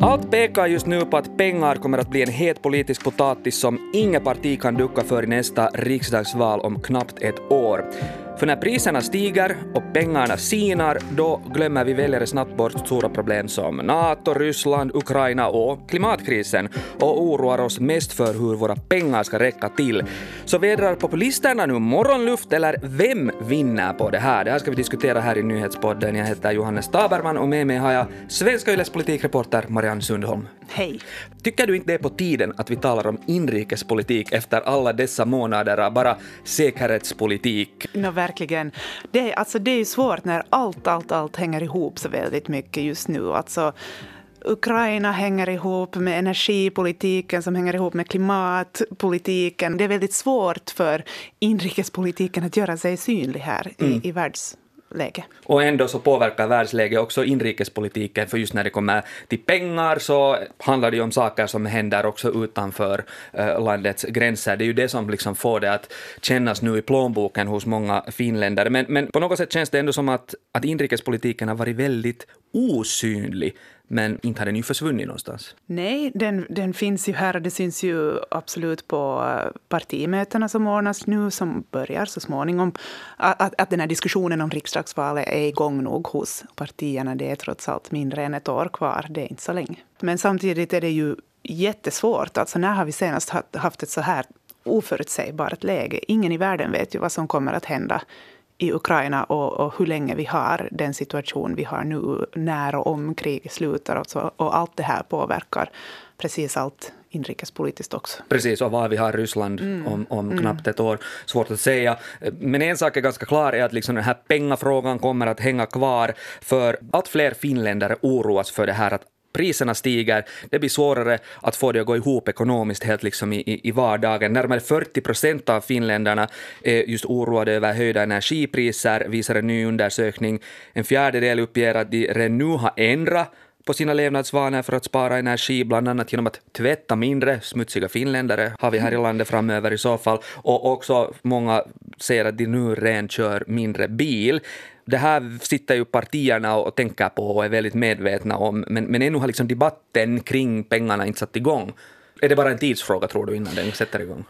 Allt pekar just nu på att pengar kommer att bli en het politisk potatis som inget parti kan ducka för i nästa riksdagsval om knappt ett år. För när priserna stiger och pengarna sinar, då glömmer vi väljare snabbt bort stora problem som NATO, Ryssland, Ukraina och klimatkrisen och oroar oss mest för hur våra pengar ska räcka till. Så vädrar populisterna nu morgonluft eller vem vinner på det här? Det här ska vi diskutera här i nyhetspodden. Jag heter Johannes Taberman och med mig har jag Svenska Yles politikreporter Marianne Sundholm. Hej. Tycker du inte det är på tiden att vi talar om inrikespolitik efter alla dessa månader av bara säkerhetspolitik? No, verkligen. Det, alltså, det är svårt när allt, allt, allt hänger ihop så väldigt mycket just nu. Alltså, Ukraina hänger ihop med energipolitiken som hänger ihop med klimatpolitiken. Det är väldigt svårt för inrikespolitiken att göra sig synlig här mm. i, i världs läge. Och ändå så påverkar världsläget också inrikespolitiken, för just när det kommer till pengar så handlar det ju om saker som händer också utanför eh, landets gränser. Det är ju det som liksom får det att kännas nu i plånboken hos många finländare. Men, men på något sätt känns det ändå som att, att inrikespolitiken har varit väldigt osynlig men inte har den ju försvunnit någonstans. Nej, den, den finns ju här och det syns ju absolut på eh, partimötena som ordnas nu, som börjar så småningom. Att, att den här diskussionen om riksdagsvalet är igång nog hos partierna. Det är trots allt mindre än ett år kvar, det är inte så länge. Men samtidigt är det ju jättesvårt. Alltså när har vi senast haft ett så här oförutsägbart läge? Ingen i världen vet ju vad som kommer att hända i Ukraina och, och, hur länge vi har den situation vi har nu när och om kriget slutar. Och, så, och allt det här påverkar precis allt inrikespolitiskt också. Precis, och var vi har Ryssland mm. om, om mm. knappt ett år. Svårt att säga. Men en sak är ganska klar, är att liksom den här pengafrågan kommer att hänga kvar, för allt fler finländare oroas för det här att priserna stiger, det blir svårare att få det att gå ihop ekonomiskt helt liksom i, i, vardagen. Närmare 40 procent av finländarna är just oroade över höjda energipriser, visar en ny undersökning. En fjärdedel uppger att de redan nu har ändrat på sina levnadsvanor för att spara energi, bland annat genom att tvätta mindre. Smutsiga finländare har vi här i landet framöver i så fall. Och också många säger att de nu redan kör mindre bil det här sitter ju partierna och tänker på och är väldigt medvetna om, men, men ännu har liksom debatten kring pengarna inte satt igång. Är det bara en tidsfråga tror du innan den sätter igång?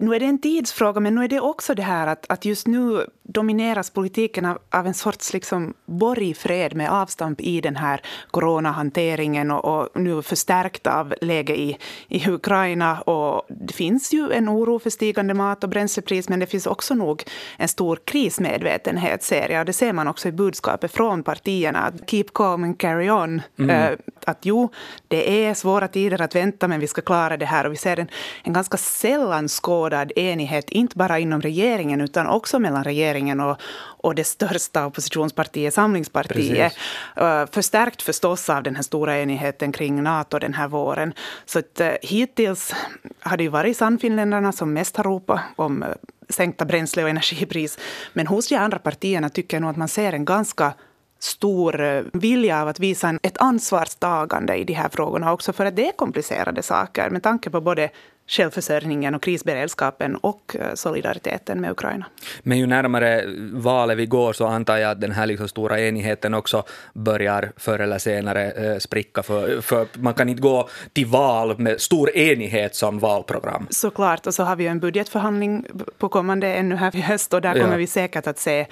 Nu är det en tidsfråga, men nu är det också det här att, att just nu domineras politiken av, av en sorts liksom borgfred med avstamp i den här coronahanteringen och, och nu förstärkt av läget i, i Ukraina. Och det finns ju en oro för stigande mat och bränslepris, men det finns också nog en stor krismedvetenhet, ser jag. Det ser man också i budskapet från partierna, att keep calm and carry on. Mm. Att jo, det är svåra tider att vänta, men vi ska klara det här. Och vi ser en, en ganska sällan skådad enighet, inte bara inom regeringen utan också mellan regeringen och, och det största oppositionspartiet, Samlingspartiet. Uh, förstärkt förstås av den här stora enigheten kring Nato den här våren. Så att, uh, hittills har det ju varit Sannfinländarna som mest har ropat om uh, sänkta bränsle och energipris. Men hos de andra partierna tycker jag nog att man ser en ganska stor vilja av att visa ett ansvarstagande i de här frågorna också för att det är komplicerade saker med tanke på både självförsörjningen och krisberedskapen och eh, solidariteten med Ukraina. Men ju närmare valet vi går så antar jag att den här liksom stora enigheten också börjar förr eller senare eh, spricka, för, för man kan inte gå till val med stor enighet som valprogram. Såklart, och så har vi en budgetförhandling på kommande ännu här i höst och där kommer ja. vi säkert att se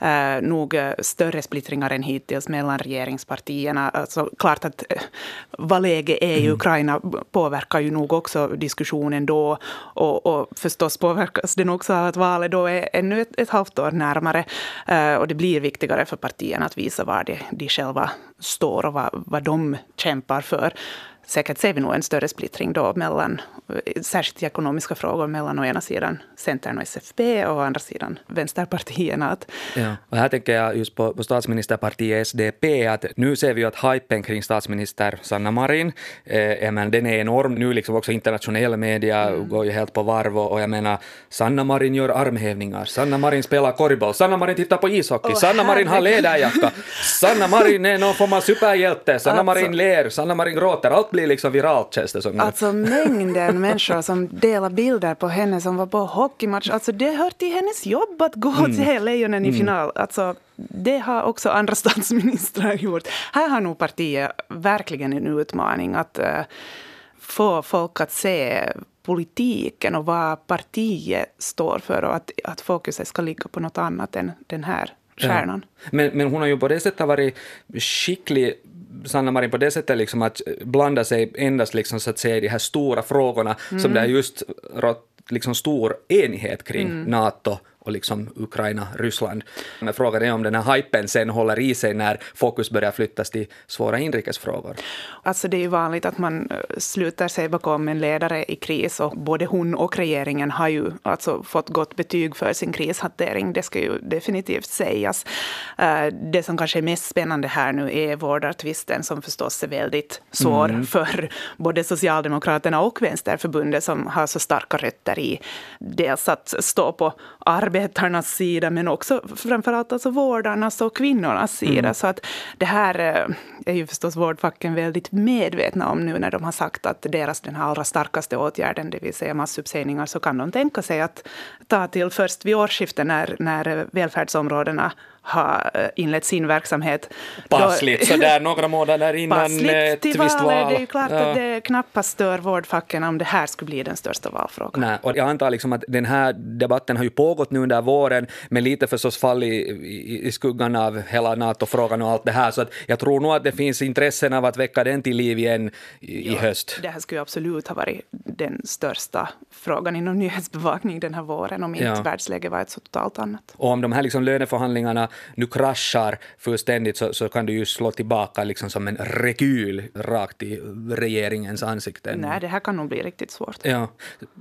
eh, nog eh, större splittringar än hittills mellan regeringspartierna. Alltså, klart att eh, vad läget är i mm. Ukraina påverkar ju nog också diskussionen då. Och, och förstås påverkas den också av att valet då är ännu ett, ett halvt år närmare. Eh, och det blir viktigare för partierna att visa var de, de själva står och vad, vad de kämpar för säkert ser vi nog en större splittring då mellan, särskilt i ekonomiska frågor, mellan å ena sidan Centern och SFP och å andra sidan vänsterpartierna. Ja, och här tänker jag just på, på statsministerpartiet SDP, att nu ser vi ju att hypen kring statsminister Sanna Marin, eh, men den är enorm. Nu liksom också internationella media mm. går ju helt på varv och, och jag menar, Sanna Marin gör armhävningar, Sanna Marin spelar korgboll, Sanna Marin tittar på ishockey, oh, Sanna Marin har läderjacka, Sanna Marin är någon form av superhjälte, Sanna alltså. Marin ler, Sanna Marin gråter, allt bli liksom viralt känns det som. Alltså mängden människor som delar bilder på henne som var på hockeymatch. Alltså det hör till hennes jobb att gå mm. till Lejonen i mm. final. Alltså, det har också andra statsministrar gjort. Här har nog partiet verkligen en utmaning att uh, få folk att se politiken och vad partiet står för och att, att fokuset ska ligga på något annat än den här stjärnan. Ja. Men, men hon har ju på det sättet varit skicklig Sanna Marin på det sättet liksom att blanda sig endast liksom så att säga i de här stora frågorna mm. som det är just rått liksom stor enighet kring mm. NATO och liksom Ukraina, Ryssland. Men frågan är om den här hypen sen håller i sig när fokus börjar flyttas till svåra inrikesfrågor. Alltså det är ju vanligt att man eh, sluter sig bakom en ledare i kris och både hon och regeringen har ju alltså fått gott betyg för sin krishantering. Det ska ju definitivt sägas. Eh, det som kanske är mest spännande här nu är vårdartvisten som förstås är väldigt svår mm. för både Socialdemokraterna och Vänsterförbundet som har så starka rötter i dels att stå på arbete arbetarnas sida men också framförallt alltså vårdarnas och kvinnornas sida. Mm. Så att det här eh, är ju förstås vårdfacken väldigt medvetna om nu när de har sagt att deras den här allra starkaste åtgärden, det vill säga massuppsägningar, så kan de tänka sig att ta till först vid årsskiftet när, när välfärdsområdena har eh, inlett sin verksamhet. Passligt, så där några månader innan Passligt ett till visst val. Det är ju klart ja. att det knappast stör vårdfacken om det här skulle bli den största valfrågan. Nej, och jag antar liksom att den här debatten har ju pågått nu under våren, men lite förstås fallit i, i skuggan av hela NATO-frågan och allt det här, så att jag tror nog att det finns intressen av att väcka den till liv igen i, i höst. Det här skulle absolut ha varit den största frågan inom nyhetsbevakning den här våren, om inte ja. världsläget var ett så totalt annat. Och om de här liksom löneförhandlingarna nu kraschar fullständigt så, så kan du ju slå tillbaka liksom som en rekyl rakt i regeringens ansikte. Nej, det här kan nog bli riktigt svårt. Ja.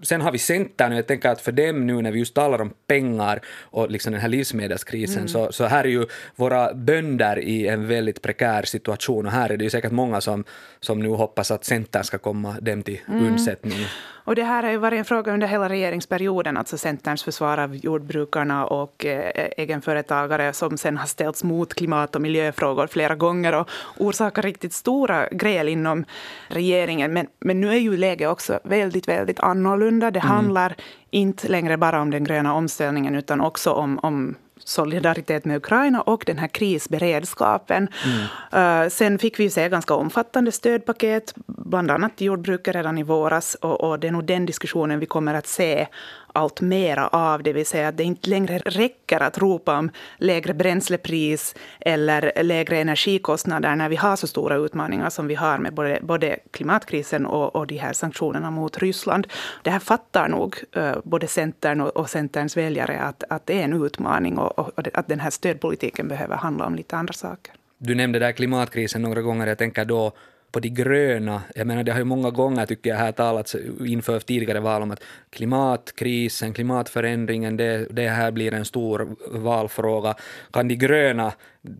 Sen har vi Centern och jag tänker att för dem nu när vi just talar om pengar och liksom den här livsmedelskrisen mm. så, så här är ju våra bönder i en väldigt prekär situation och här är det ju säkert många som, som nu hoppas att Centern ska komma dem till mm. undsättning. Och det här har ju varit en fråga under hela regeringsperioden, alltså Centerns försvar av jordbrukarna och eh, egenföretagare som sen har ställts mot klimat och miljöfrågor flera gånger och orsakar riktigt stora gräl inom regeringen. Men, men nu är ju läget också väldigt, väldigt annorlunda. Det mm. handlar inte längre bara om den gröna omställningen utan också om, om solidaritet med Ukraina och den här krisberedskapen. Mm. Uh, sen fick vi se ganska omfattande stödpaket, bland annat till jordbruket redan i våras. Och, och det är nog den diskussionen vi kommer att se allt mera av, det vill säga att det inte längre räcker att ropa om lägre bränslepris eller lägre energikostnader när vi har så stora utmaningar som vi har med både, både klimatkrisen och, och de här sanktionerna mot Ryssland. Det här fattar nog eh, både Centern och, och Centerns väljare att, att det är en utmaning och, och att den här stödpolitiken behöver handla om lite andra saker. Du nämnde där klimatkrisen några gånger. Jag tänker då på de gröna. Jag menar, det har ju många gånger, tycker jag, här talats inför tidigare val om att klimatkrisen, klimatförändringen, det, det här blir en stor valfråga. Kan de gröna,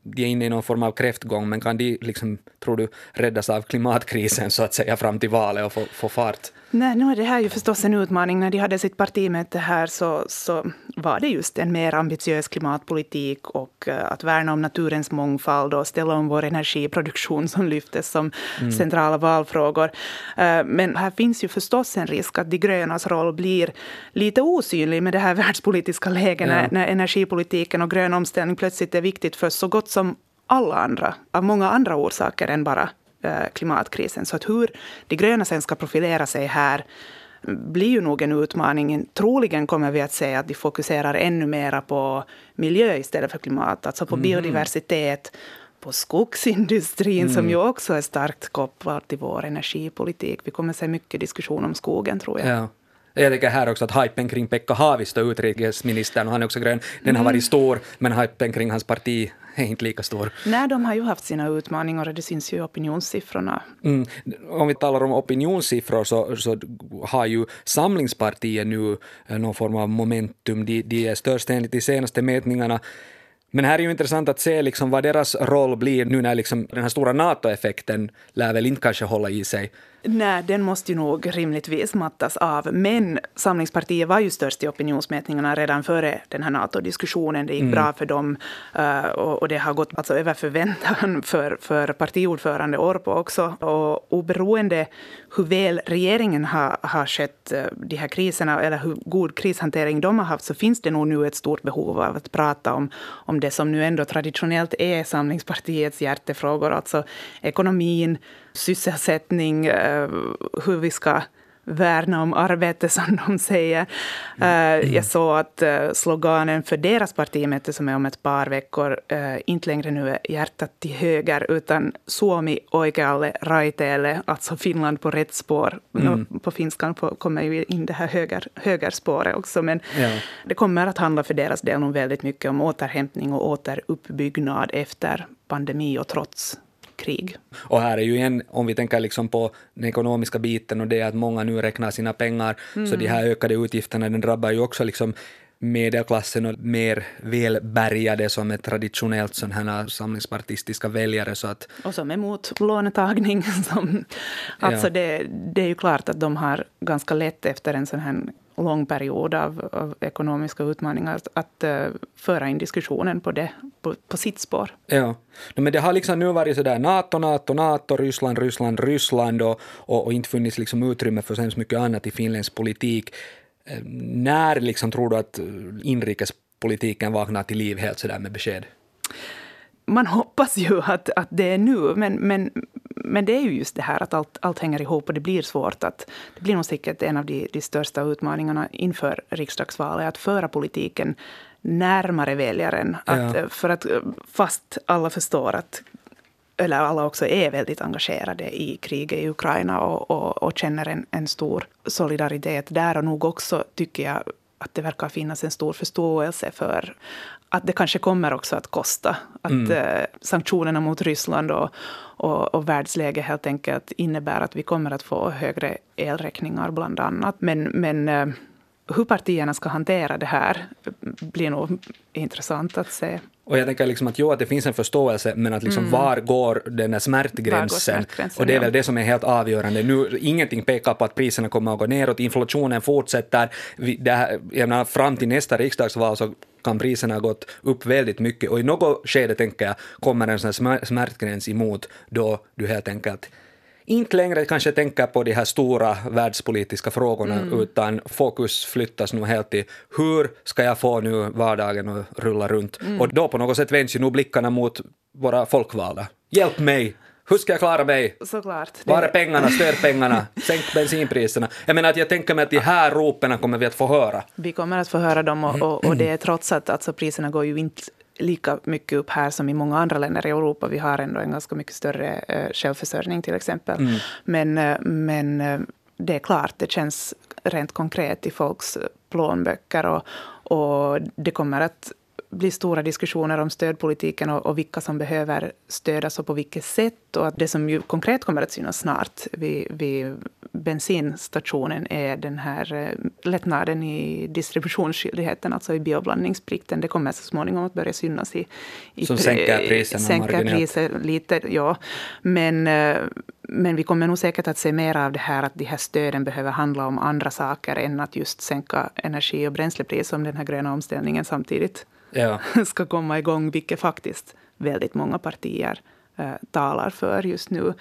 de är inne i någon form av kräftgång, men kan de, liksom, tror du, räddas av klimatkrisen så att säga fram till valet och få, få fart? Nej, nu är det här ju förstås en utmaning. När de hade sitt partimöte här så, så var det just en mer ambitiös klimatpolitik och uh, att värna om naturens mångfald och ställa om vår energiproduktion som lyftes som mm. centrala valfrågor. Uh, men här finns ju förstås en risk att de grönas roll blir lite osynlig med det här världspolitiska läget ja. när, när energipolitiken och grön omställning plötsligt är viktigt för så gott som alla andra, av många andra orsaker än bara Eh, klimatkrisen. Så att hur de gröna sen ska profilera sig här blir ju nog en utmaning. Troligen kommer vi att se att de fokuserar ännu mer på miljö istället för klimat, alltså på mm. biodiversitet, på skogsindustrin mm. som ju också är starkt kopplad till vår energipolitik. Vi kommer se mycket diskussion om skogen, tror jag. Ja. Jag tänker här också att hypen kring Pekka Haavisto, utrikesministern, och han är också grön, den har varit mm. stor, men hypen kring hans parti är inte lika stor. Nej, de har ju haft sina utmaningar och det syns ju i opinionssiffrorna. Mm. Om vi talar om opinionssiffror så, så har ju Samlingspartiet nu eh, någon form av momentum. De, de är störst enligt de senaste mätningarna. Men här är ju intressant att se liksom vad deras roll blir nu när liksom den här stora NATO-effekten lär väl inte kanske hålla i sig Nej, den måste ju nog rimligtvis mattas av. Men Samlingspartiet var ju störst i opinionsmätningarna redan före den här NATO-diskussionen. Det gick mm. bra för dem uh, och, det har gått alltså över förväntan för, för partiordförande Orpo också. Och oberoende hur väl regeringen har, har skött uh, de här kriserna eller hur god krishantering de har haft så finns det nog nu ett stort behov av att prata om, om det som nu ändå traditionellt är Samlingspartiets hjärtefrågor, alltså ekonomin, sysselsättning, eh, hur vi ska värna om arbete, som de säger. Mm. Eh, jag såg att eh, sloganen för deras partimöte, som är om ett par veckor, inte längre nu är hjärtat till höger, utan Suomi oikealle raiteelle, alltså Finland på rätt spår. Mm. På finskan kommer ju in det här höger, högerspåret också, men ja. det kommer att handla för deras del om väldigt mycket om återhämtning och återuppbyggnad efter pandemi och trots krig. Och här är ju en, om vi tänker liksom på den ekonomiska biten och det att många nu räknar sina pengar, mm. så de här ökade utgifterna den drabbar ju också liksom medelklassen och mer välbärgade som är traditionellt sådana samlingspartistiska väljare. Så att, och som är emot lånetagning. Som, alltså ja. det, det är ju klart att de har ganska lätt efter en sån här lång period av, av ekonomiska utmaningar att, att uh, föra in diskussionen på, det, på, på sitt spår. Ja, men det har liksom nu varit sådär NATO, NATO, NATO, Ryssland, Ryssland, Ryssland och, och, och inte funnits liksom utrymme för så mycket annat i finländsk politik. Eh, när liksom tror du att inrikespolitiken vaknar till liv helt sådär med besked? man hoppas ju att, att det är nu, men, men, men det är ju just det här att allt, allt hänger ihop och det blir svårt. Att, det blir nog säkert en av de, de största utmaningarna inför riksdagsvalet, att föra politiken närmare väljaren. Att, ja. För att fast alla förstår att eller alla också är väldigt engagerade i kriget i Ukraina och, och, och känner en, en stor solidaritet där och nog också, tycker jag, att det verkar finnas en stor förståelse för att det kanske kommer också att kosta. Att mm. eh, sanktionerna mot Ryssland och, och, och världsläget helt enkelt innebär att vi kommer att få högre elräkningar bland annat. Men, men eh, hur partierna ska hantera det här blir nog intressant att se. Och jag tänker liksom att jo, att det finns en förståelse, men att liksom mm. var går den där smärtgränsen? smärtgränsen? Och det är väl det som är helt avgörande. Nu, ingenting pekar på att priserna kommer att gå neråt, inflationen fortsätter. Vi, det här, jag menar, fram till nästa riksdagsval så kan priserna ha gått upp väldigt mycket och i något skede, tänker jag, kommer en sån här smärtgräns emot då du helt enkelt inte längre kanske tänker på de här stora världspolitiska frågorna, mm. utan fokus flyttas nu helt till hur ska jag få nu vardagen att rulla runt? Mm. Och då på något sätt vänds ju nog blickarna mot våra folkvalda. Hjälp mig! Hur ska jag klara mig? Såklart. Var är pengarna, stödpengarna, sänk bensinpriserna? Jag menar att jag tänker mig att de här ropen kommer vi att få höra. Vi kommer att få höra dem och, och, och det är trots att alltså, priserna går ju inte lika mycket upp här som i många andra länder i Europa. Vi har ändå en ganska mycket större eh, självförsörjning till exempel. Mm. Men, eh, men eh, det är klart, det känns rent konkret i folks plånböcker och, och det kommer att bli stora diskussioner om stödpolitiken och, och vilka som behöver stödas och på vilket sätt. Och att det som ju konkret kommer att synas snart vid, vid bensinstationen är den här eh, lättnaden i distributionsskyldigheten, alltså i bioblandningsplikten. Det kommer så småningom att börja synas i... i som sänker priserna sänker priser lite, ja. Men, eh, men vi kommer nog säkert att se mer av det här att de här stöden behöver handla om andra saker än att just sänka energi och bränslepriser om den här gröna omställningen samtidigt ja. ska komma igång, vilket faktiskt väldigt många partier eh, talar för just nu.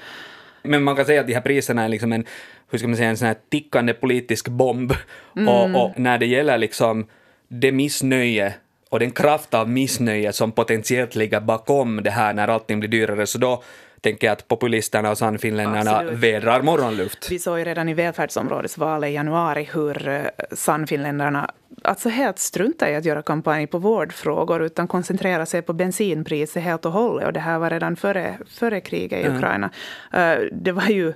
Men man kan säga att de här priserna är liksom en, hur ska man säga, en sån här tickande politisk bomb. Mm. Och, och, när det gäller liksom det missnöje och den kraft av missnöje som potentiellt ligger bakom det här när allting blir dyrare, så då tänker jag att populisterna och sannfinländarna vädrar morgonluft. Vi såg ju redan i välfärdsområdesvalet i januari hur eh, sannfinländarna alltså helt struntar i att göra kampanj på vårdfrågor utan koncentrerar sig på bensinpriset helt och hållet. Och det här var redan före, före kriget i Ukraina. Uh, det var ju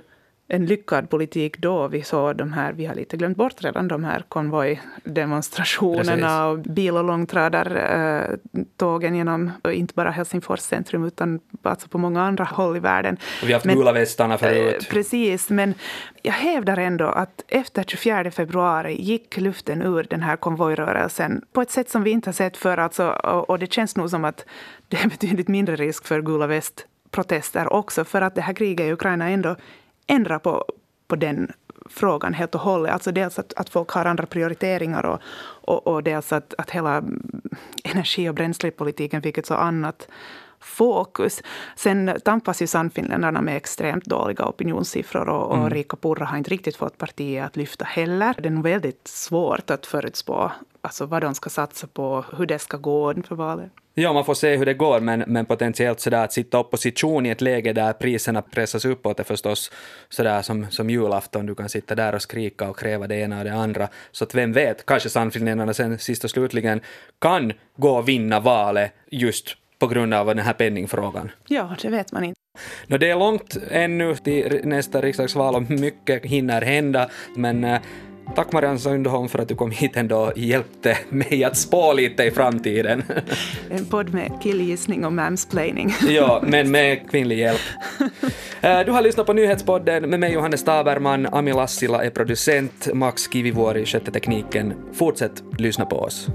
en lyckad politik då. Vi såg de här, vi har lite glömt bort redan de här konvojdemonstrationerna och bil och långtradartågen genom, inte bara Helsingfors centrum, utan alltså på många andra håll i världen. Och vi har haft men, gula västarna förut. Eh, precis, men jag hävdar ändå att efter 24 februari gick luften ur den här konvojrörelsen på ett sätt som vi inte har sett förr. Alltså, och, och det känns nog som att det är betydligt mindre risk för gula väst protester också, för att det här kriget i Ukraina ändå ändra på, på den frågan helt och hållet. Alltså dels att, att folk har andra prioriteringar och, och, och dels att, att hela energi och bränslepolitiken fick ett så annat fokus. Sen tampas ju Sannfinländarna med extremt dåliga opinionssiffror och, och mm. Rika Purra har inte riktigt fått partiet att lyfta heller. Det är nog väldigt svårt att förutspå alltså vad de ska satsa på, hur det ska gå inför valet. Ja, man får se hur det går, men, men potentiellt sådär att sitta opposition i ett läge där priserna pressas uppåt är förstås sådär som, som julafton, du kan sitta där och skrika och kräva det ena och det andra. Så att vem vet, kanske Sannfinländarna sen sist och slutligen kan gå och vinna valet just på grund av den här penningfrågan. Ja, det vet man inte. No, det är långt ännu till nästa riksdagsval och mycket hinner hända, men eh, Tack Marianne Sundholm för att du kom hit ändå och hjälpte mig att spå lite i framtiden. En podd med killgissning och mansplaining. ja, men med kvinnlig hjälp. Eh, du har lyssnat på Nyhetspodden med mig Johannes Taberman, Ami Lassila är producent, Max Kivivuori skötte tekniken. Fortsätt lyssna på oss.